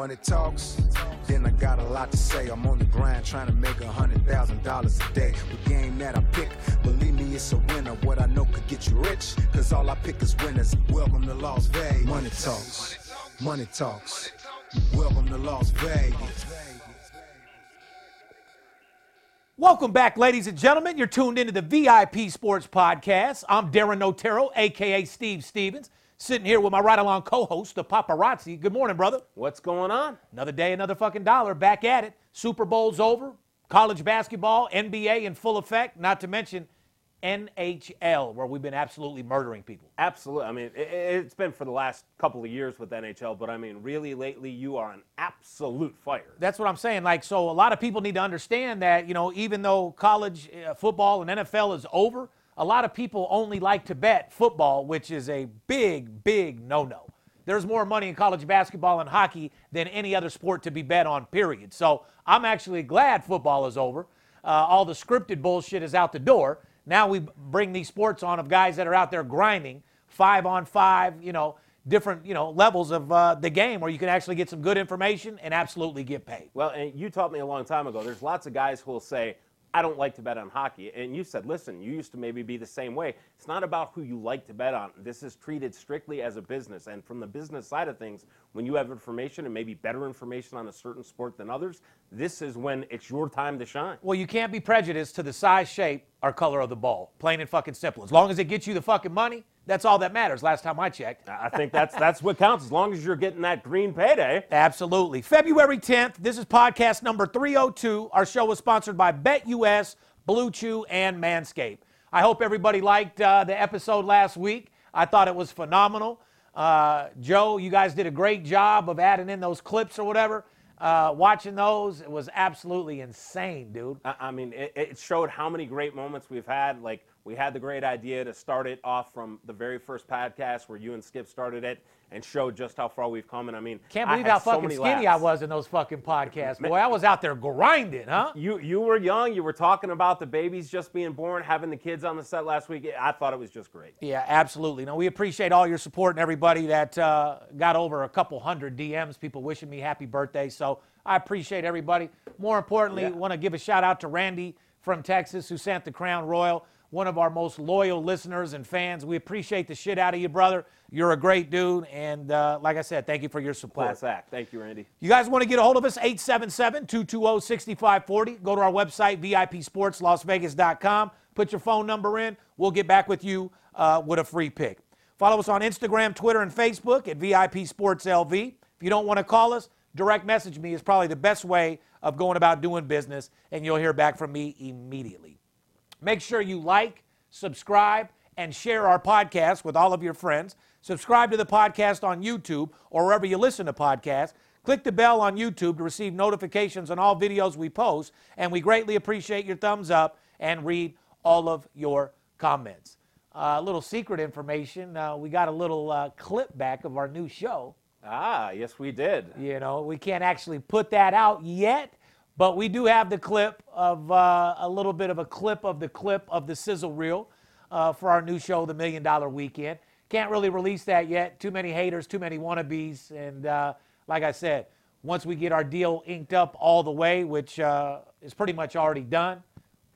Money talks, then I got a lot to say. I'm on the grind trying to make a hundred thousand dollars a day. The game that I pick, believe me, it's a winner. What I know could get you rich, cause all I pick is winners. Welcome to Las Vegas. Money talks, money talks. Welcome to Las Vegas. Welcome back, ladies and gentlemen. You're tuned into the VIP Sports Podcast. I'm Darren Otero, aka Steve Stevens, sitting here with my ride along co host, the paparazzi. Good morning, brother. What's going on? Another day, another fucking dollar. Back at it. Super Bowl's over. College basketball, NBA in full effect, not to mention NHL, where we've been absolutely murdering people. Absolutely. I mean, it, has been for the last couple of years with NHL, but I mean, really lately, you are on absolute fire. That's what I'm saying. Like, so a lot of people need to understand that, you know, even though college uh, football and NFL is over, a lot of people only like to bet football, which is a big, big no no. There's more money in college basketball and hockey than any other sport to be bet on, period. So I'm actually glad football is over. Uh, all the scripted bullshit is out the door now we bring these sports on of guys that are out there grinding, five on five, you know, different you know levels of uh, the game where you can actually get some good information and absolutely get paid. Well, and you taught me a long time ago. There's lots of guys who will say, I don't like to bet on hockey. And you said, listen, you used to maybe be the same way. It's not about who you like to bet on. This is treated strictly as a business. And from the business side of things, when you have information and maybe better information on a certain sport than others, this is when it's your time to shine. Well, you can't be prejudiced to the size, shape, or color of the ball. Plain and fucking simple. As long as it gets you the fucking money, that's all that matters. Last time I checked. I think that's that's what counts. As long as you're getting that green payday. Absolutely. February 10th. This is podcast number 302. Our show was sponsored by BetUS, Blue Chew, and Manscaped. I hope everybody liked uh, the episode last week. I thought it was phenomenal. Uh, Joe, you guys did a great job of adding in those clips or whatever. Uh, watching those, it was absolutely insane, dude. I, I mean, it, it, showed how many great moments we've had. Like, we had the great idea to start it off from the very first podcast where you and Skip started it and showed just how far we've come. And I mean, can't believe how fucking so skinny laughs. I was in those fucking podcasts. Boy, I was out there grinding, huh? You you were young. You were talking about the babies just being born, having the kids on the set last week. I thought it was just great. Yeah, absolutely. No, we appreciate all your support and everybody that uh, got over a couple hundred DMs, people wishing me happy birthday. So I appreciate everybody. More importantly, yeah. want to give a shout out to Randy from Texas who sent the Crown Royal one of our most loyal listeners and fans. We appreciate the shit out of you, brother. You're a great dude. And uh, like I said, thank you for your support. Class act. Thank you, Randy. You guys want to get a hold of us? 877 220 6540. Go to our website, VIPSportsLasVegas.com. Put your phone number in. We'll get back with you uh, with a free pick. Follow us on Instagram, Twitter, and Facebook at VIP Sports LV. If you don't want to call us, direct message me is probably the best way of going about doing business, and you'll hear back from me immediately. Make sure you like, subscribe, and share our podcast with all of your friends. Subscribe to the podcast on YouTube or wherever you listen to podcasts. Click the bell on YouTube to receive notifications on all videos we post, and we greatly appreciate your thumbs up and read all of your comments. A uh, little secret information uh, we got a little uh, clip back of our new show. Ah, yes, we did. You know, we can't actually put that out yet but we do have the clip of uh, a little bit of a clip of the clip of the sizzle reel uh, for our new show, The Million Dollar Weekend. Can't really release that yet. Too many haters, too many wannabes. And uh, like I said, once we get our deal inked up all the way, which uh, is pretty much already done,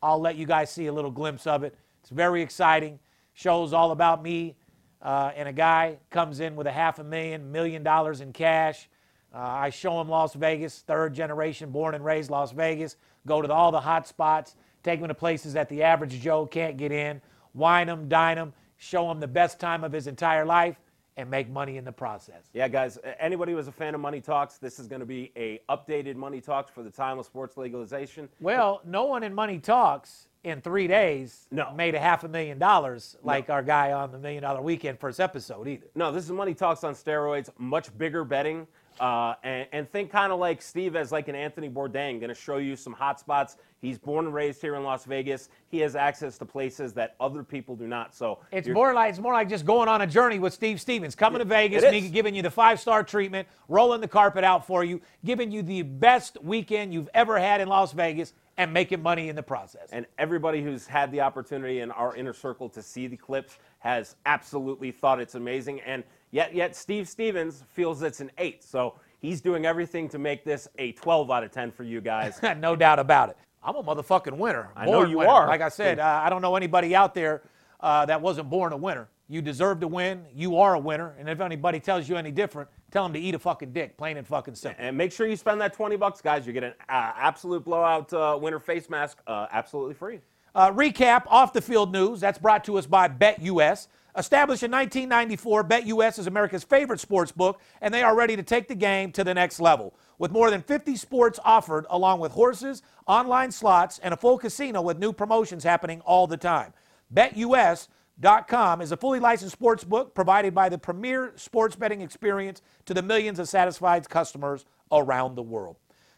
I'll let you guys see a little glimpse of it. It's very exciting. Show's all about me uh, and a guy comes in with a half a million, million dollars in cash uh, I show them Las Vegas, third generation, born and raised Las Vegas. Go to the, all the hot spots, take them to places that the average Joe can't get in, wine them, dine them, show them the best time of his entire life, and make money in the process. Yeah, guys. Anybody who is a fan of Money Talks, this is going to be a updated Money Talks for the time of sports legalization. Well, no one in Money Talks in three days no. made a half a million dollars like no. our guy on the Million Dollar Weekend first episode either. No, this is Money Talks on steroids, much bigger betting. Uh, and, and think kind of like Steve as like an Anthony Bourdain, going to show you some hot spots. He's born and raised here in Las Vegas. He has access to places that other people do not. So It's more like it's more like just going on a journey with Steve Stevens, coming to Vegas, me- giving you the five star treatment, rolling the carpet out for you, giving you the best weekend you've ever had in Las Vegas, and making money in the process. and everybody who's had the opportunity in our inner circle to see the clips has absolutely thought it's amazing. And yet, yet Steve Stevens feels it's an eight. So he's doing everything to make this a 12 out of 10 for you guys. no doubt about it. I'm a motherfucking winner. I know you winner. are. Like I said, uh, I don't know anybody out there uh, that wasn't born a winner. You deserve to win. You are a winner. And if anybody tells you any different, tell them to eat a fucking dick, plain and fucking simple. and make sure you spend that 20 bucks, guys. You get an uh, absolute blowout uh, winter face mask uh, absolutely free. Uh, recap off the field news. That's brought to us by BetUS. Established in 1994, BetUS is America's favorite sports book, and they are ready to take the game to the next level. With more than 50 sports offered, along with horses, online slots, and a full casino with new promotions happening all the time. BetUS.com is a fully licensed sports book provided by the premier sports betting experience to the millions of satisfied customers around the world.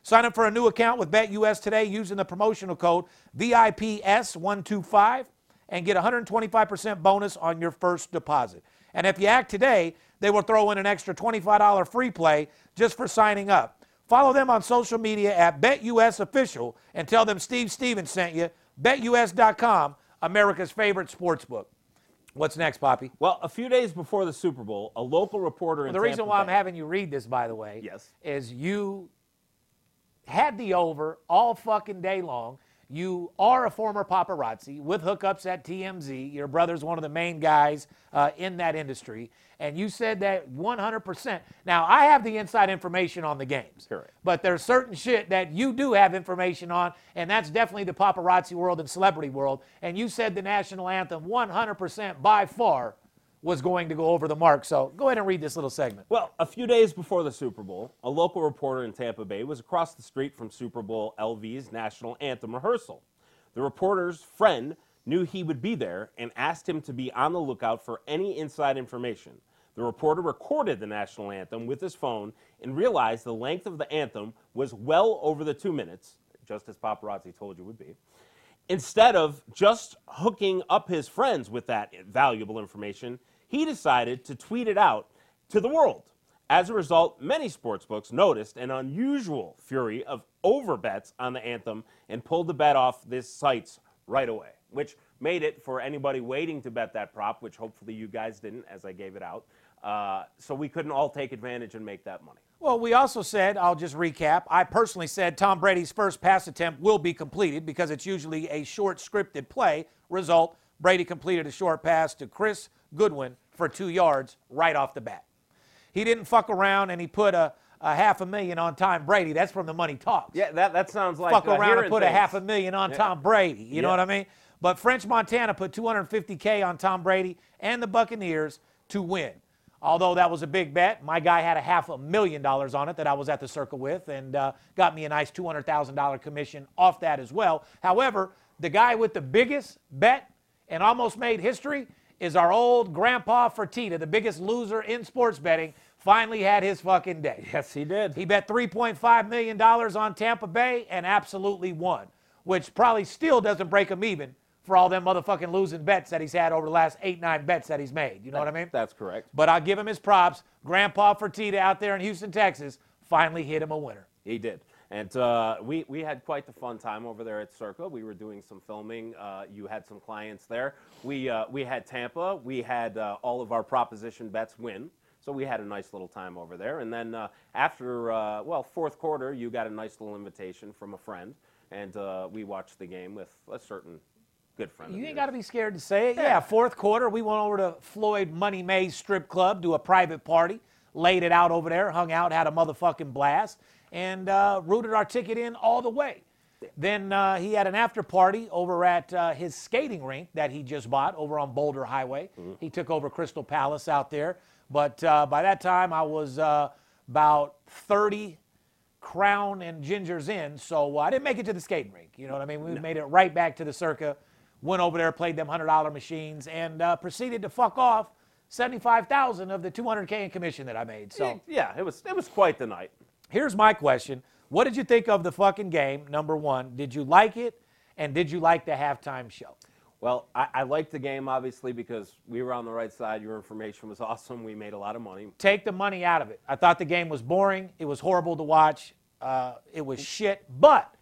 Sign up for a new account with BetUS today using the promotional code VIPS125 and get 125% bonus on your first deposit. And if you act today, they will throw in an extra $25 free play just for signing up. Follow them on social media at BetUS Official and tell them Steve Stevens sent you. BetUS.com, America's favorite sports book. What's next, Poppy? Well, a few days before the Super Bowl, a local reporter in The reason Tampa why I'm having you read this, by the way, Yes. is you had the over all fucking day long. You are a former paparazzi with hookups at TMZ. Your brother's one of the main guys uh, in that industry. And you said that 100%. Now, I have the inside information on the games. Correct. But there's certain shit that you do have information on, and that's definitely the paparazzi world and celebrity world. And you said the national anthem 100% by far was going to go over the mark. So go ahead and read this little segment. Well, a few days before the Super Bowl, a local reporter in Tampa Bay was across the street from Super Bowl LV's national anthem rehearsal. The reporter's friend knew he would be there and asked him to be on the lookout for any inside information. The reporter recorded the national anthem with his phone and realized the length of the anthem was well over the two minutes, just as paparazzi told you would be. Instead of just hooking up his friends with that valuable information, he decided to tweet it out to the world. As a result, many sportsbooks noticed an unusual fury of overbets on the anthem and pulled the bet off this sites right away, which made it for anybody waiting to bet that prop, which hopefully you guys didn't as I gave it out. Uh, so we couldn't all take advantage and make that money. Well, we also said, I'll just recap. I personally said Tom Brady's first pass attempt will be completed because it's usually a short scripted play. Result Brady completed a short pass to Chris Godwin for two yards right off the bat. He didn't fuck around and he put a, a half a million on Tom Brady. That's from the Money Talks. Yeah, that, that sounds like fuck uh, around and put a half a million on Tom Brady. You know what I mean? But French Montana put 250K on Tom Brady and the Buccaneers to win. Although that was a big bet, my guy had a half a million dollars on it that I was at the circle with and uh, got me a nice $200,000 commission off that as well. However, the guy with the biggest bet and almost made history is our old grandpa Fertitta, the biggest loser in sports betting, finally had his fucking day. Yes, he did. He bet $3.5 million on Tampa Bay and absolutely won, which probably still doesn't break him even for all them motherfucking losing bets that he's had over the last eight, nine bets that he's made. You know what I mean? That's correct. But I'll give him his props. Grandpa Fertitta out there in Houston, Texas, finally hit him a winner. He did. And uh, we, we had quite the fun time over there at Circa. We were doing some filming. Uh, you had some clients there. We, uh, we had Tampa. We had uh, all of our proposition bets win. So we had a nice little time over there. And then uh, after, uh, well, fourth quarter, you got a nice little invitation from a friend. And uh, we watched the game with a certain good friend. of You ain't got to be scared to say it. Yeah, fourth quarter, we went over to Floyd Money Mays Strip Club, do a private party, laid it out over there, hung out, had a motherfucking blast, and uh, rooted our ticket in all the way. Then uh, he had an after party over at uh, his skating rink that he just bought over on Boulder Highway. He took over Crystal Palace out there. But uh, by that time, I was uh, about 30 Crown and Ginger's in, so uh, I didn't make it to the skating rink. You know what I mean? We made it right back to the circa, went over there, played them $100 machines, and uh, proceeded to fuck off 75,000 of the 200K in commission that I made. So yeah, it was it was quite the night. Here's my question. What did you think of the fucking game? Number one, did you like it? And did you like the halftime show? Well, I, I liked the game obviously because we were on the right side. Your information was awesome. We made a lot of money. Take the money out of it. I thought the game was boring. It was horrible to watch. Uh, it was shit. But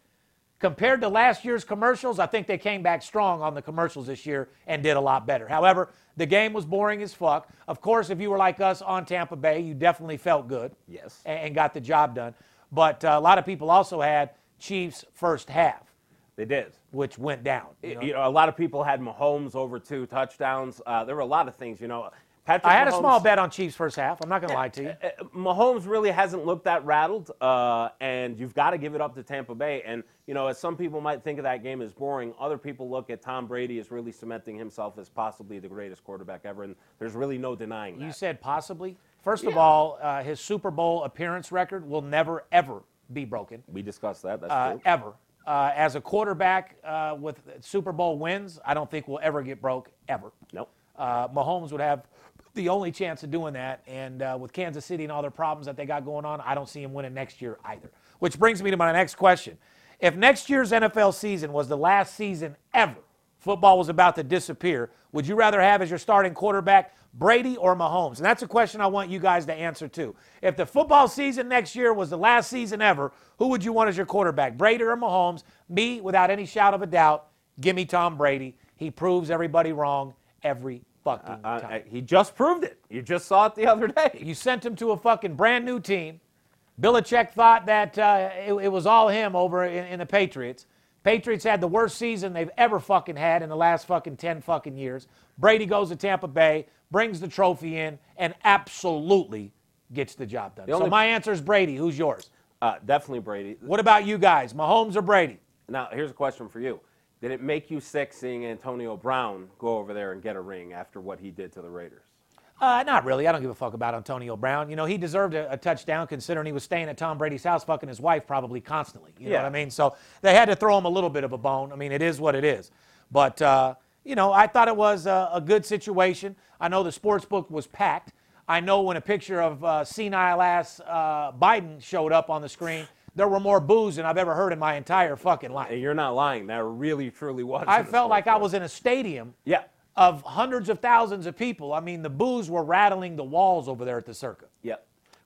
compared to last year's commercials, I think they came back strong on the commercials this year and did a lot better. However, the game was boring as fuck. Of course, if you were like us on Tampa Bay, you definitely felt good. Yes. And, got the job done. But uh, a lot of people also had Chiefs first half, They did. which went down. you You know? know, a lot of people had Mahomes over two touchdowns. Uh, there were a lot of things. You know, Patrick. I had a small bet on Chiefs first half. I'm not going to lie to you. Uh, Mahomes really hasn't looked that rattled, uh, and you've got to give it up to Tampa Bay. And you know, as some people might think of that game as boring, other people look at Tom Brady as really cementing himself as possibly the greatest quarterback ever, and there's really no denying that. You said possibly. First of all, uh, his Super Bowl appearance record will never, ever be broken. we discussed that. That's uh, true. ever. Uh, as a quarterback uh, with Super Bowl wins, I don't think we'll ever get broke ever. Nope. Uh, Mahomes would have the only chance of doing that, and uh, with Kansas City and all their problems that they got going on, I don't see him winning next year either. Which brings me to my next question: If next year's NFL season was the last season ever, football was about to disappear, would you rather have as your starting quarterback Brady or Mahomes? And that's a question I want you guys to answer too. If the football season next year was the last season ever, who would you want as your quarterback, Brady or Mahomes? Me, without any shout of a doubt, give me Tom Brady. He proves everybody wrong every fucking Uh, time. uh, he just proved it. You just saw it the other day. You sent him to a fucking brand new team. Belichick thought that uh, it, it was all him over in, in the Patriots. Patriots had the worst season they've ever fucking had in the last fucking 10 fucking years. Brady goes to Tampa Bay, brings the trophy in, and absolutely gets the job done. so only- my answer is Brady. Who's yours? Uh, definitely Brady. What about you guys? Mahomes or Brady? Now, here's a question for you. Did it make you sick seeing Antonio Brown go over there and get a ring after what he did to the Raiders? Uh, not really. I don't give a fuck about Antonio Brown. You know, he deserved a, a touchdown considering he was staying at Tom Brady's house, fucking his wife probably constantly. You know what I mean? So they had to throw him a little bit of a bone. I mean, it is what it is. But, uh, you know, I thought it was a, a good situation. I know the sports book was packed. I know when a picture of uh, senile ass uh, Biden showed up on the screen, there were more boos than I've ever heard in my entire fucking life. You're not lying. That really, truly was. I felt like I was in a stadium. Yeah. of hundreds of thousands of people. I mean, the boos were rattling the walls over there at the Circa. Yeah.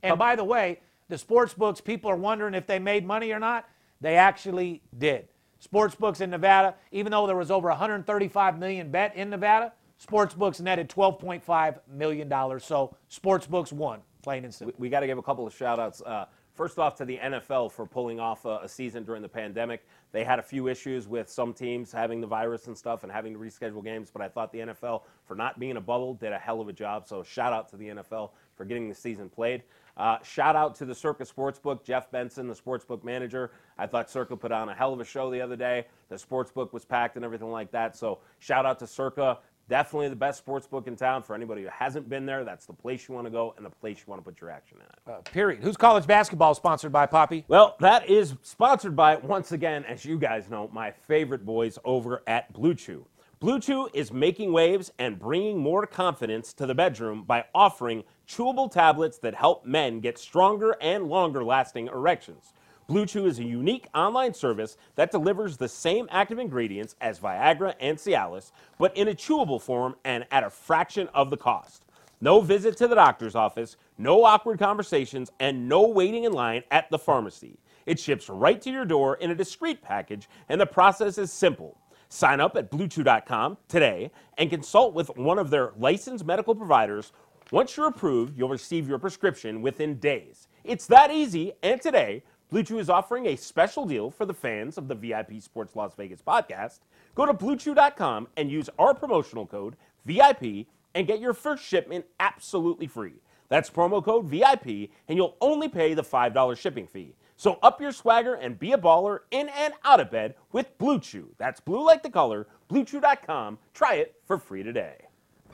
And by the way, the sports books, people are wondering if they made money or not. They actually did. Sports books in Nevada, even though there was over 135 million bet in Nevada, sports books netted 12.5 million dollars. So sports books won, plain and simple. we got to give a couple of shout outs. Uh, first off, to the NFL for pulling off a, a season during the pandemic. They had a few issues with some teams having the virus and stuff and having to reschedule games, but I thought the NFL, for not being a bubble, did a hell of a job. So shout out to the NFL for getting the season played. Uh, shout out to the Circa Sportsbook, Jeff Benson, the sportsbook manager. I thought Circa put on a hell of a show the other day. The sportsbook was packed and everything like that. So shout out to Circa. Definitely the best sports book in town for anybody who hasn't been there. That's the place you want to go and the place you want to put your action in. Uh, period. Who's college basketball sponsored by Poppy? Well, that is sponsored by, once again, as you guys know, my favorite boys over at Blue Chew. Blue Chew is making waves and bringing more confidence to the bedroom by offering chewable tablets that help men get stronger and longer lasting erections. Blue Chew is a unique online service that delivers the same active ingredients as Viagra and Cialis, but in a chewable form and at a fraction of the cost. No visit to the doctor's office, no awkward conversations, and no waiting in line at the pharmacy. It ships right to your door in a discreet package, and the process is simple. Sign up at BlueChew.com today and consult with one of their licensed medical providers. Once you're approved, you'll receive your prescription within days. It's that easy, and today, Blue Chew is offering a special deal for the fans of the VIP Sports Las Vegas podcast. Go to BlueChew.com and use our promotional code VIP and get your first shipment absolutely free. That's promo code VIP, and you'll only pay the $5 shipping fee. So up your swagger and be a baller in and out of bed with Blue Chew. That's blue like the color, BlueChew.com. Try it for free today.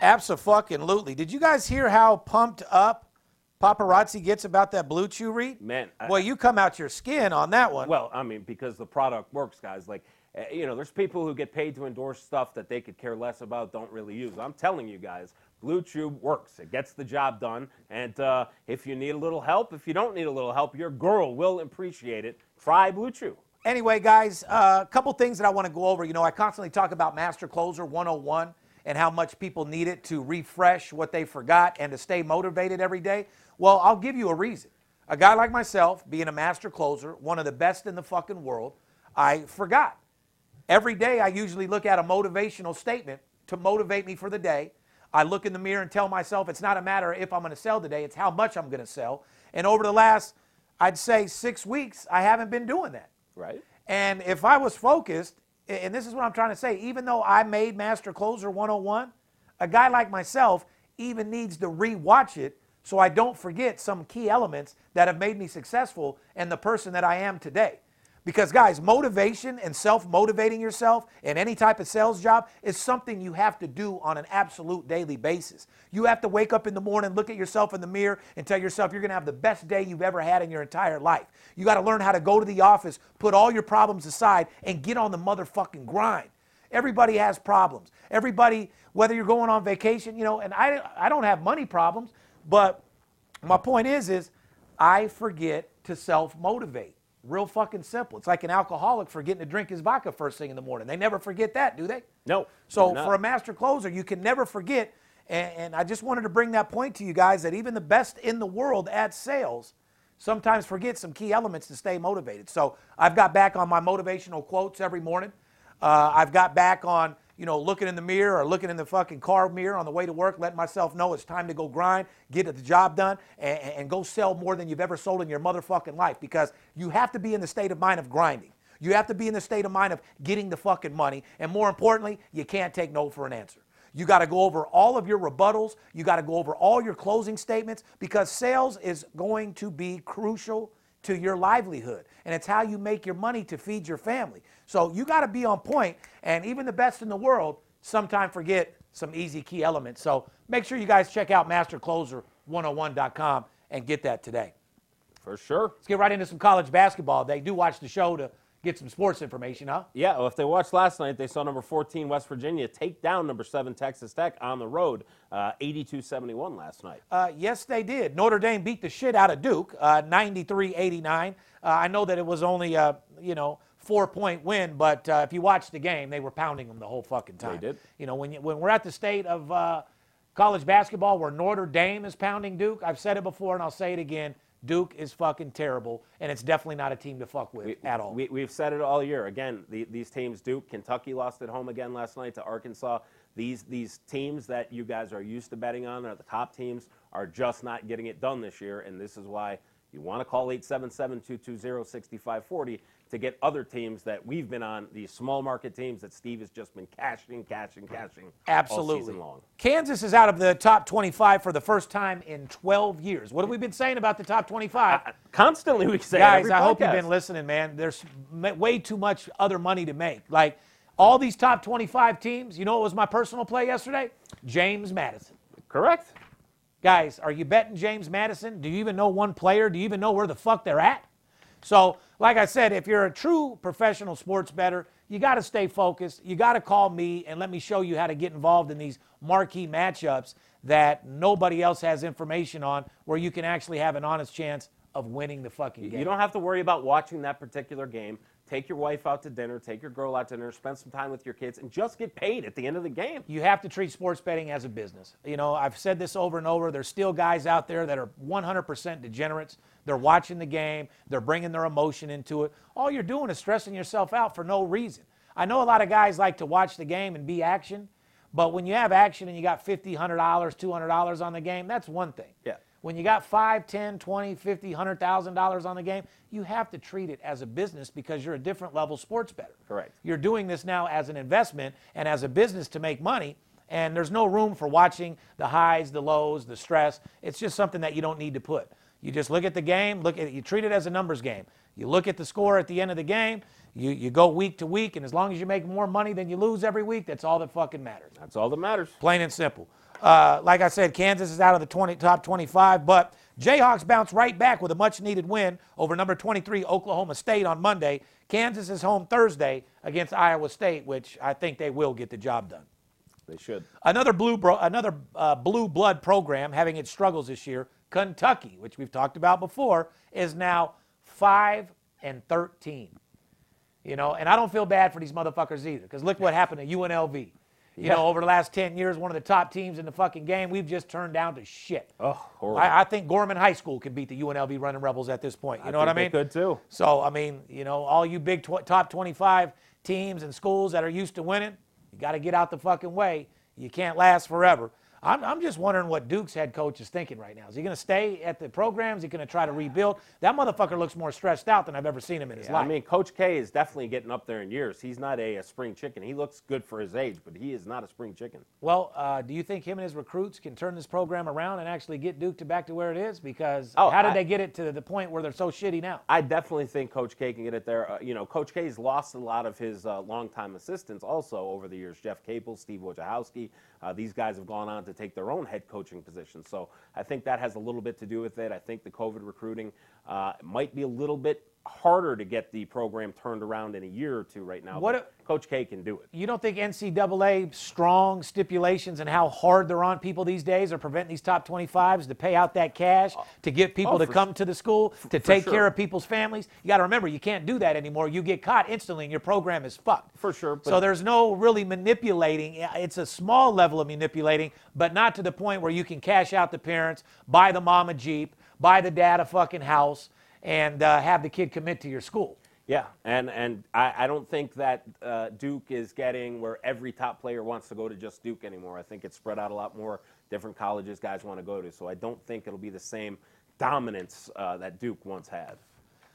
Absolutely. Did you guys hear how pumped up paparazzi gets about that Blue Chew read? Man, I- Well, you come out your skin on that one. Well, I mean, because the product works, guys. Like, eh, you know, there's people who get paid to endorse stuff that they could care less about, don't really use. I'm telling you guys, Blue Chew works. It gets the job done. And uh, if you need a little help, if you don't need a little help, your girl will appreciate it. Try Blue Chew. Anyway, guys, a uh, couple things that I want to go over. You know, I constantly talk about Master Closer 101 and how much people need it to refresh what they forgot and to stay motivated every day. Well, I'll give you a reason. A guy like myself, being a master closer, one of the best in the fucking world, I forgot. Every day I usually look at a motivational statement to motivate me for the day. I look in the mirror and tell myself it's not a matter of if I'm going to sell today, it's how much I'm going to sell. And over the last, I'd say six weeks, I haven't been doing that. Right. And if I was focused, and this is what I'm trying to say, even though I made Master Closer 101, a guy like myself even needs to rewatch it so I don't forget some key elements that have made me successful and the person that I am today. Because, guys, motivation and self motivating yourself in any type of sales job is something you have to do on an absolute daily basis. You have to wake up in the morning, look at yourself in the mirror, and tell yourself you're going to have the best day you've ever had in your entire life. You got to learn how to go to the office, put all your problems aside, and get on the motherfucking grind. Everybody has problems. Everybody, whether you're going on vacation, you know, and I, I don't have money problems, but my point is, is I forget to self motivate. Real fucking simple. It's like an alcoholic forgetting to drink his vodka first thing in the morning. They never forget that, do they? No. So for a master closer, you can never forget. And, and, I just wanted to bring that point to you guys that even the best in the world at sales sometimes forget some key elements to stay motivated. So I've got back on my motivational quotes every morning. Uh, I've got back on you know, looking in the mirror or looking in the fucking car mirror on the way to work, letting myself know it's time to go grind, get the job done, and, and go sell more than you've ever sold in your motherfucking life because you have to be in the state of mind of grinding. You have to be in the state of mind of getting the fucking money. And more importantly, you can't take no for an answer. You got to go over all of your rebuttals. You got to go over all your closing statements because sales is going to be crucial to your livelihood. And it's how you make your money to feed your family. So you got to be on point, and even the best in the world sometimes forget some easy key elements. So make sure you guys check out mastercloser101.com and get that today. For sure. Let's get right into some college basketball. They do watch the show to get some sports information, huh? Yeah, well, if they watched last night, they saw number 14 West Virginia take down number 7 Texas Tech on the road, 82-71 uh, last night. Uh, yes, they did. Notre Dame beat the shit out of Duke, 93-89. Uh, uh, I know that it was only, a you know, four-point win, but uh, if you watch the game, they were pounding them the whole fucking time. They did. You know, when, you, when we're at the state of college basketball where Notre Dame is pounding Duke, I've said it before and I'll say it again, Duke is fucking terrible, and it's definitely not a team to fuck with we, at all. We, have said it all year. Again, the, these teams, Duke, Kentucky lost at home again last night to Arkansas. These, these teams that you guys are used to betting on, are the top teams, are just not getting it done this year, and this is why you want to call 877 220 6540 to get other teams that we've been on, these small market teams that Steve has just been cashing, cashing, cashing Absolutely. all season long. Kansas is out of the top 25 for the first time in 12 years. What have we been saying about the top 25? Uh, constantly we say Guys, I hope you've been listening, man. There's way too much other money to make. Like all these top 25 teams, you know what was my personal play yesterday? James Madison. Correct. Guys, are you betting James Madison? Do you even know one player? Do you even know where the fuck they're at? So, like I said, if you're a true professional sports bettor, you got to stay focused. You got to call me and let me show you how to get involved in these marquee matchups that nobody else has information on where you can actually have an honest chance of winning the fucking game. You don't have to worry about watching that particular game. Take your wife out to dinner, take your girl out to dinner, spend some time with your kids, and just get paid at the end of the game. You have to treat sports betting as a business. You know, I've said this over and over. There's still guys out there that are 100% degenerates. They're watching the game, they're bringing their emotion into it. All you're doing is stressing yourself out for no reason. I know a lot of guys like to watch the game and be action, but when you have action and you got $50, $100, $200 on the game, that's one thing. Yeah. When you got 5, 10, 20, 50, $100,000 on the game, you have to treat it as a business because you're a different level sports bettor. Correct. You're doing this now as an investment and as a business to make money, and there's no room for watching the highs, the lows, the stress. It's just something that you don't need to put. You just look at the game, look at it, you treat it as a numbers game. You look at the score at the end of the game, you, you go week to week, and as long as you make more money than you lose every week, that's all that fucking matters. That's all that matters. Plain and simple. Uh, like I said, Kansas is out of the 20, top 25, but Jayhawks bounce right back with a much needed win over number 23 Oklahoma State on Monday. Kansas is home Thursday against Iowa State, which I think they will get the job done. They should. Another blue bro, another uh, blue blood program having its struggles this year. Kentucky, which we've talked about before, is now five and thirteen. You know, and I don't feel bad for these motherfuckers either, because look what happened to UNLV. You Yeah. know, over the last 10 years, one of the top teams in the fucking game, we've just turned down to shit. Oh, horrible. I, I think Gorman High School could beat the UNLV Running Rebels at this point. You know what I mean? they could, too. So, I mean, you know, all you big tw- top 25 teams and schools that are used to winning, you got to get out the fucking way. You can't last forever. I'm, I'm just wondering what Duke's head coach is thinking right now. Is he going to stay at the program? Is he going to try to rebuild? That motherfucker looks more stressed out than I've ever seen him in his Yeah, life. I mean, Coach K is definitely getting up there in years. He's not a, a spring chicken. He looks good for his age, but he is not a spring chicken. Well, uh, do you think him and his recruits can turn this program around and actually get Duke to back to where it is? Because Oh, how did I- they get it to the point where they're so shitty now? I definitely think Coach K can get it there. Uh, you know, Coach K's lost a lot of his uh, longtime assistants also over the years. Jeff Capel, Steve Wojciechowski. Uh, these guys have gone on to take their own head coaching position. So I think that has a little bit to do with it. I think the COVID recruiting uh, might be a little bit harder to get the program turned around in a year or two right now. What Coach K can do it. You don't think NCAA strong stipulations and how hard they're on people these days are preventing these top 25s to pay out that cash to get people oh, to for come to the school to take sure. care of people's families? You got to remember, you can't do that anymore. You get caught instantly and your program is fucked. For sure, So there's no really manipulating. It's a small level of manipulating, but not to the point where you can cash out the parents, buy the mom a Jeep, buy the dad a fucking house, and uh, have the kid commit to your school. Yeah, and and I, I don't think that uh, Duke is getting where every top player wants to go to just Duke anymore. I think it's spread out a lot more. Different colleges guys want to go to, so I don't think it'll be the same dominance uh, that Duke once had.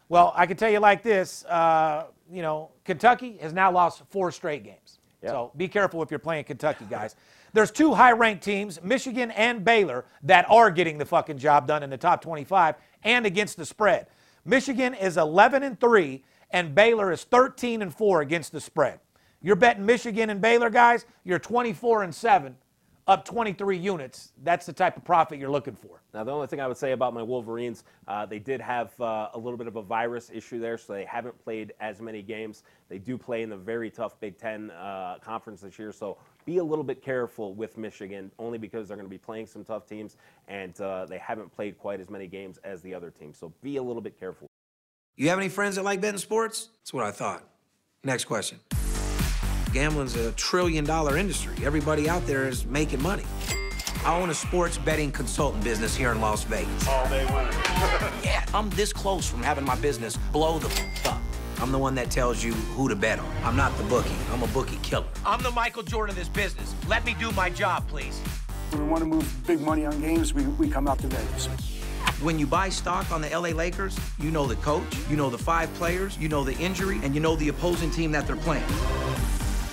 Well, I can tell you like this, uh, you know, Kentucky has now lost four straight games. Yeah. So be careful if you're playing Kentucky, guys. There's two high-ranked teams, Michigan and Baylor, that are getting the fucking job done in the top 25 and against the spread. Michigan is 11 and 3 and Baylor is 13 and 4 against the spread. You're betting Michigan and Baylor, guys, you're 24 and 7, up 23 units. That's the type of profit you're looking for. Now, the only thing I would say about my Wolverines, uh, they did have uh, a little bit of a virus issue there, so they haven't played as many games. They do play in the very tough Big Ten uh, conference this year, so be a little bit careful with Michigan, only because they're going to be playing some tough teams, and uh, they haven't played quite as many games as the other teams. So be a little bit careful. You have any friends that like betting sports? That's what I thought. Next question. Gambling's a trillion dollar industry. Everybody out there is making money. I own a sports betting consultant business here in Las Vegas. All day winning. Yeah, I'm this close from having my business blow the f- up. I'm the one that tells you who to bet on. I'm not the bookie. I'm a bookie killer. I'm the Michael Jordan of this business. Let me do my job, please. When we want to move big money on games, we, we come out to Vegas. When you buy stock on the LA Lakers, you know the coach, you know the five players, you know the injury, and you know the opposing team that they're playing.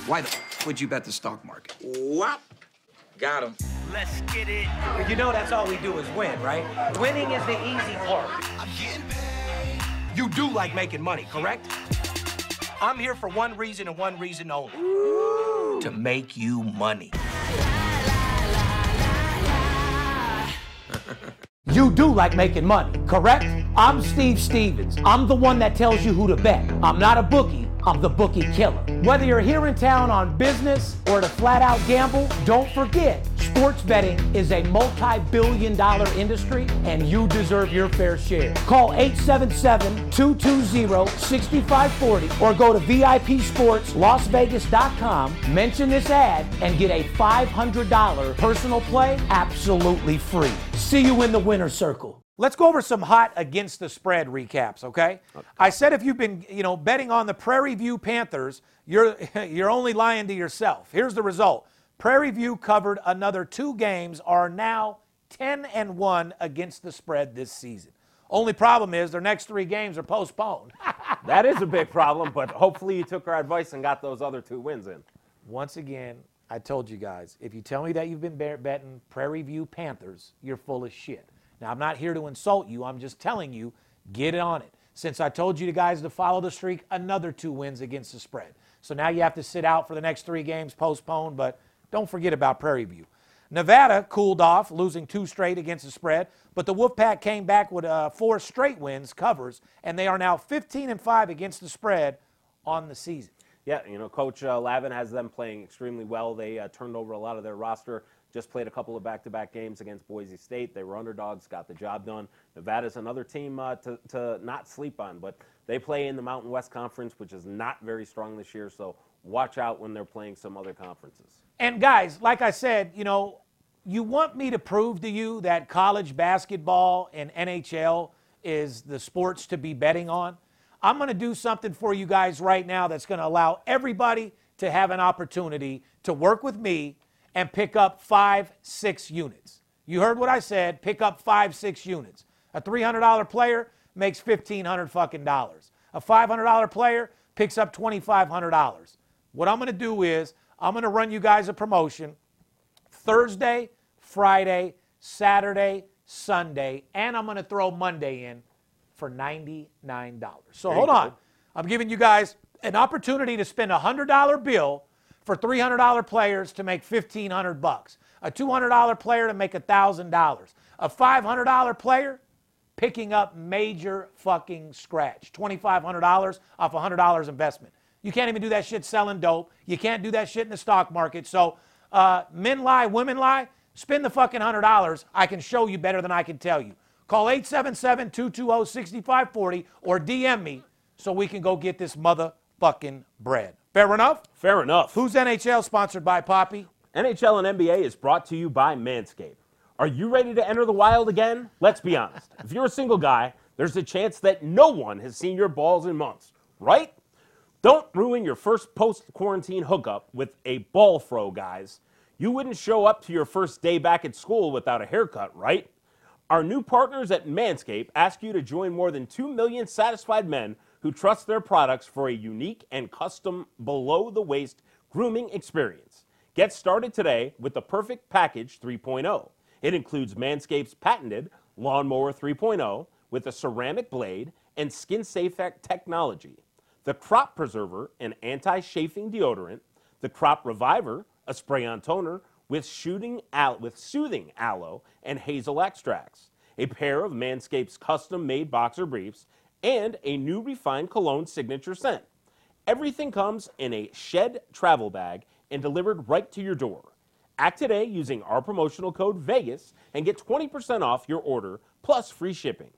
Why the f- would you bet the stock market? Whop. Got him. Let's get it. You know that's all we do is win, right? Winning is the easy part. You do like making money, correct? I'm here for one reason and one reason only. To make you money. You do like making money, correct? I'm Steve Stevens. I'm the one that tells you who to bet. I'm not a bookie. I'm the bookie killer. Whether you're here in town on business or to flat out gamble, don't forget, sports betting is a multi-billion dollar industry and you deserve your fair share. Call 877-220-6540 or go to VIPSportsLasVegas.com, mention this ad and get a $500 personal play absolutely free. See you in the winner's circle. Let's go over some hot against the spread recaps, okay? I said if you've been, you know, betting on the Prairie View Panthers, you're you're only lying to yourself. Here's the result. Prairie View covered another two games are now 10 and 1 against the spread this season. Only problem is their next 3 games are postponed. That is a big problem, but hopefully you took our advice and got those other two wins in. Once again, I told you guys, if you tell me that you've been betting Prairie View Panthers, you're full of shit. Now, I'm not here to insult you. I'm just telling you, get on it. Since I told you guys to follow the streak, another two wins against the spread. So now you have to sit out for the next three games, postponed, but don't forget about Prairie View. Nevada cooled off, losing two straight against the spread, but the Wolfpack came back with uh, four straight wins, covers, and they are now 15 and 5 against the spread on the season. Yeah, you know, Coach uh, Lavin has them playing extremely well. They uh, turned over a lot of their roster. Just played a couple of back-to-back games against Boise State. They were underdogs, got the job done. Nevada's another team uh, to, to not sleep on, but they play in the Mountain West Conference, which is not very strong this year. So watch out when they're playing some other conferences. And guys, like I said, you know, you want me to prove to you that college basketball and NHL is the sports to be betting on. I'm going to do something for you guys right now that's going to allow everybody to have an opportunity to work with me and pick up five, six units. You heard what I said. Pick up five, six units. A $300 player makes 1,500 fucking dollars. A $500 player picks up $2,500. What I'm going to do is I'm going to run you guys a promotion Thursday, Friday, Saturday, Sunday, and I'm going to throw Monday in for $99. So hold on. I'm giving you guys an opportunity to spend a $100 bill for $300 players to make 1500 bucks. A $200 player to make $1,000. A $500 player picking up major fucking scratch. $2,500 off a $100 investment. You can't even do that shit selling dope. You can't do that shit in the stock market. So, uh, men lie, women lie. Spend the fucking $100. I can show you better than I can tell you. Call 877 220 6540 or DM me so we can go get this motherfucking bread. Fair enough? Fair enough. Who's NHL sponsored by Poppy? NHL and NBA is brought to you by Manscaped. Are you ready to enter the wild again? Let's be honest. If you're a single guy, there's a chance that no one has seen your balls in months, right? Don't ruin your first post quarantine hookup with a ball fro, guys. You wouldn't show up to your first day back at school without a haircut, right? Our new partners at Manscaped ask you to join more than 2 million satisfied men who trust their products for a unique and custom below the waist grooming experience. Get started today with the Perfect Package 3.0. It includes Manscaped's patented Lawnmower 3.0 with a ceramic blade and skin safe technology, the Crop Preserver, an anti chafing deodorant, the Crop Reviver, a spray on toner with, shooting al- with soothing aloe and hazel extracts, a pair of Manscaped's custom made boxer briefs, and a new refined cologne signature scent. Everything comes in a shed travel bag and delivered right to your door. Act today using our promotional code VEGAS and get 20% off your order plus free shipping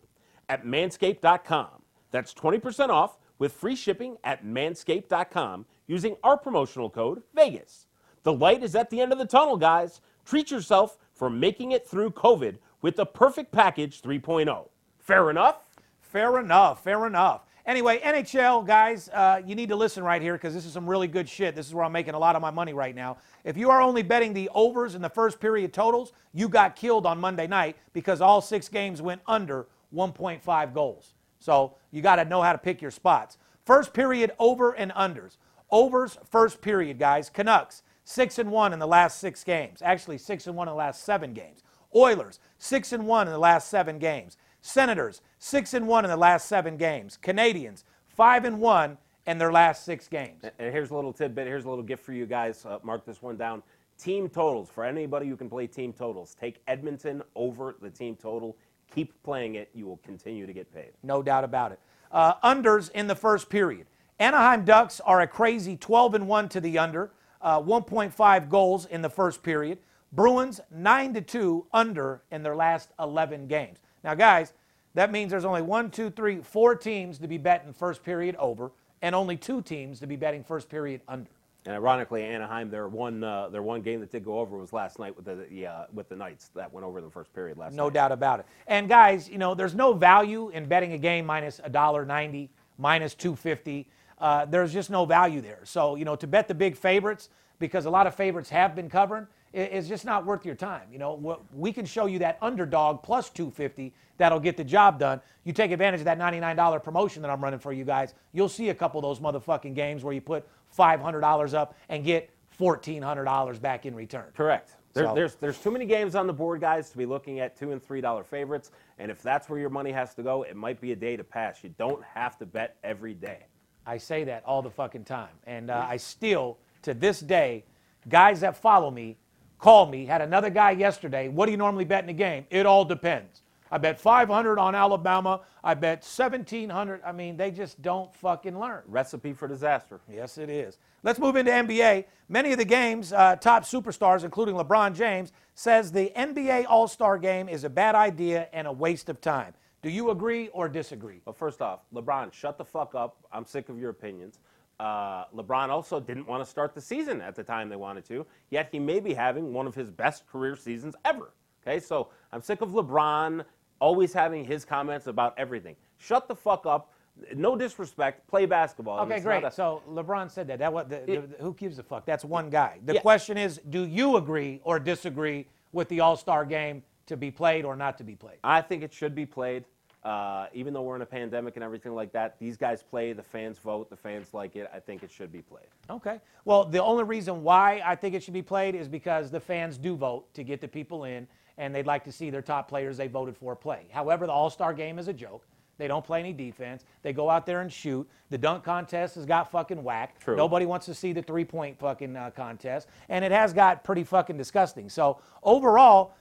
at manscaped.com. That's 20% off with free shipping at manscaped.com using our promotional code VEGAS. The light is at the end of the tunnel, guys. Treat yourself for making it through COVID with the Perfect Package 3.0. Fair enough? Fair enough. Fair enough. Anyway, NHL guys, uh, you need to listen right here because this is some really good shit. This is where I'm making a lot of my money right now. If you are only betting the overs in the first period totals, you got killed on Monday night because all six games went under 1.5 goals. So you got to know how to pick your spots. First period over and unders. Overs first period, guys. Canucks six and one in the last six games. Actually, six and one in the last seven games. Oilers six and one in the last seven games. Senators, 6 and 1 in the last 7 games. Canadiens 5 and 1 in their last 6 games. And here's a little tidbit, here's a little gift for you guys. Uh, mark this one down. Team totals for anybody who can play team totals. Take Edmonton over the team total. Keep playing it. You will continue to get paid. No doubt about it. Uh, unders in the first period. Anaheim Ducks are a crazy 12 and 1 to the under, uh, 1.5 goals in the first period. Bruins 9 to 2 under in their last 11 games. Now, guys, that means there's only one, two, three, four teams to be betting first period over, and only two teams to be betting first period under. And ironically, Anaheim, their one uh, their one game that did go over was last night with the, the uh, with the Knights. That went over in the first period last no night. No doubt about it. And guys, you know, there's no value in betting a game minus a dollar ninety, minus two fifty. Uh, there's just no value there. So you know, to bet the big favorites because a lot of favorites have been covering is just not worth your time. You know, we can show you that underdog plus 250 that'll get the job done. You take advantage of that $99 promotion that I'm running for you guys. You'll see a couple of those motherfucking games where you put $500 up and get $1,400 back in return. Correct. There, so. There's there's too many games on the board, guys, to be looking at two and three dollar favorites. And if that's where your money has to go, it might be a day to pass. You don't have to bet every day. I say that all the fucking time, and uh, I still, to this day, guys that follow me call me. Had another guy yesterday. What do you normally bet in a game? It all depends. I bet 500 on Alabama. I bet 1700. I mean, they just don't fucking learn. Recipe for disaster. Yes, it is. Let's move into NBA. Many of the games, uh, top superstars, including LeBron James, says the NBA All-Star Game is a bad idea and a waste of time. Do you agree or disagree? Well, first off, LeBron, shut the fuck up. I'm sick of your opinions. Uh, LeBron also didn't want to start the season at the time they wanted to, yet he may be having one of his best career seasons ever. Okay, so I'm sick of LeBron always having his comments about everything. Shut the fuck up. No disrespect. Play basketball. Okay, great. a- so LeBron said that. That what? The, It- the- who gives a fuck? That's one guy. The Yeah. question is, do you agree or disagree with the All-Star Game to be played or not to be played? I think it should be played. Uh, even though we're in a pandemic and everything like that, these guys play. The fans vote. The fans like it. I think it should be played. Okay. Well, the only reason why I think it should be played is because the fans do vote to get the people in, and they'd like to see their top players they voted for play. However, the All Star game is a joke. They don't play any defense. They go out there and shoot. The dunk contest has got fucking whack. True. Nobody wants to see the three point fucking uh, contest, and it has got pretty fucking disgusting. So overall,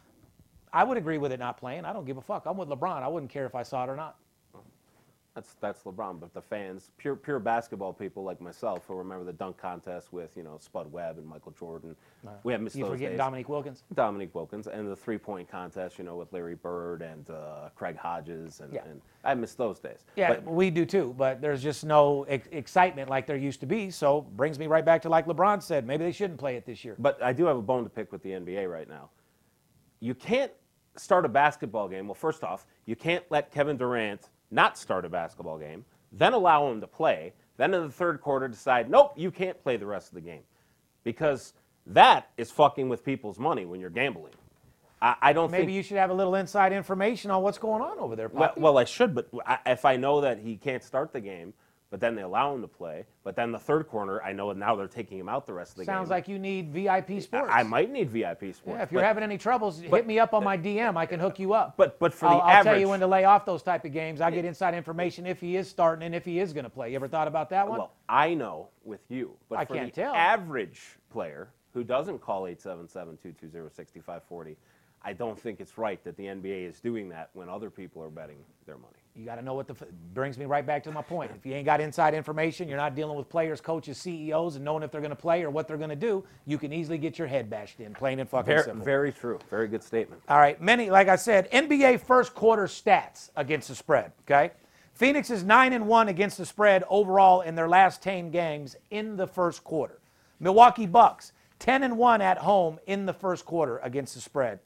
I would agree with it not playing. I don't give a fuck. I'm with LeBron. I wouldn't care if I saw it or not. That's that's LeBron. But the fans, pure pure basketball people like myself, who remember the dunk contest with you know Spud Webb and Michael Jordan. we have missed You those forgetting days. Dominique Wilkins? Dominique Wilkins and the three point contest, you know, with Larry Bird and uh, Craig Hodges, and, Yeah. and I miss those days. Yeah, But we do too, but there's just no ex- excitement like there used to be. So brings me right back to like LeBron said, maybe they shouldn't play it this year. But I do have a bone to pick with the NBA right now. You can't start a basketball game. Well, first off, you can't let Kevin Durant not start a basketball game, then allow him to play, then in the third quarter decide, nope, you can't play the rest of the game. Because that is fucking with people's money when you're gambling. I, I don't Maybe think. you should have a little inside information on what's going on over there, well, well, I should, but I, if I know that he can't start the game, but then they allow him to play, but then the third corner, I know now they're taking him out the rest of the game. Sounds like you need VIP sports. I, I might need VIP sports. Yeah, if you're but- having any troubles, hit me up on my DM. I can hook you up. But but for I'll, the I'll average, tell you when to lay off those type of games. I get inside information if he is starting and if he is going to play. You ever thought about that one? well, I know with you, but I for can't the tell. average player who doesn't call 877-220-6540, I don't think it's right that the NBA is doing that when other people are betting their money. You got to know what the brings me right back to my point. If you ain't got inside information, you're not dealing with players, coaches, CEOs, and knowing if they're going to play or what they're going to do. You can easily get your head bashed in, plain and fucking Very, simple. very true. Very good statement. All right, many, like I said, NBA first quarter stats against the spread. Okay, Phoenix is nine and one against the spread overall in their last ten games in the first quarter. Milwaukee Bucks ten and one at home in the first quarter against the spread.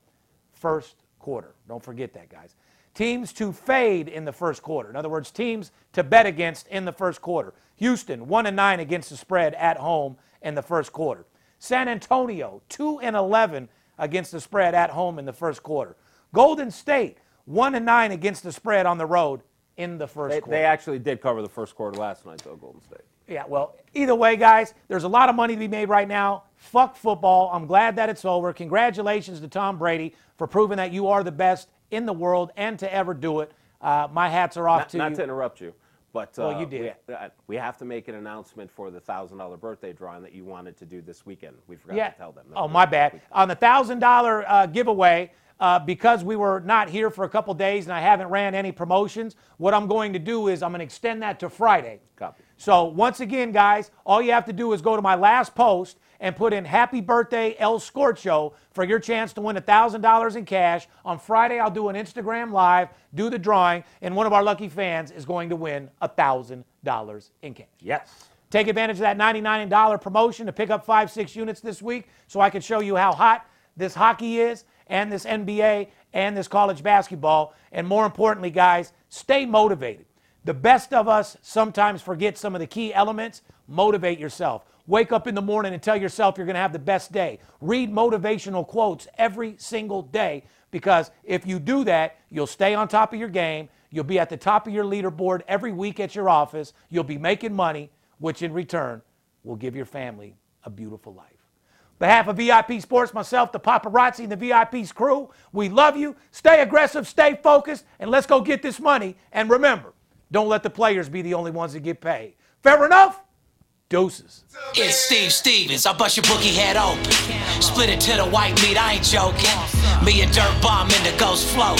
First quarter. Don't forget that, guys. Teams to fade in the first quarter. In other words, teams to bet against in the first quarter. Houston one and nine against the spread at home in the first quarter. San Antonio two and eleven against the spread at home in the first quarter. Golden State one and nine against the spread on the road in the first They, quarter. they actually did cover the first quarter last night, though, Golden State. Yeah, well, either way, guys, there's a lot of money to be made right now. Fuck football. I'm glad that it's over. Congratulations to Tom Brady for proving that you are the best in the world and to ever do it. Uh, my hats are off Not, to not you. to interrupt you, but uh, Well, you did. We, uh, we have to make an announcement for the thousand dollar birthday drawing that you wanted to do this weekend. We forgot yeah. to tell them. Oh, my bad. On the thousand dollar uh, giveaway, uh, because we were not here for a couple days and I haven't ran any promotions, what I'm going to do is I'm going to extend that to Friday. Copy. So once again, guys, all you have to do is go to my last post and put in "Happy Birthday El Scorcho" for your chance to win thousand dollars in cash. On Friday, I'll do an Instagram live, do the drawing, and one of our lucky fans is going to win thousand dollars in cash. Yes. Take advantage of that $99 promotion to pick up five, six units this week so I can show you how hot this hockey is and this NBA and this college basketball. And more importantly, guys, stay motivated. The best of us sometimes forget some of the key elements. Motivate yourself. Wake up in the morning and tell yourself you're going to have the best day. Read motivational quotes every single day because if you do that, you'll stay on top of your game. You'll be at the top of your leaderboard every week at your office. You'll be making money, which in return will give your family a beautiful life. Behalf of VIP Sports, myself, the paparazzi, and the VIP's crew, we love you. Stay aggressive, stay focused, and let's go get this money. And remember, don't let the players be the only ones that get paid. Fair enough? Doses. It's Steve Stevens. I bust your bookie head open. Split it to the white meat. I ain't joking. Me and Dirt Bomb in the ghost float.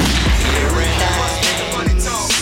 Here it is.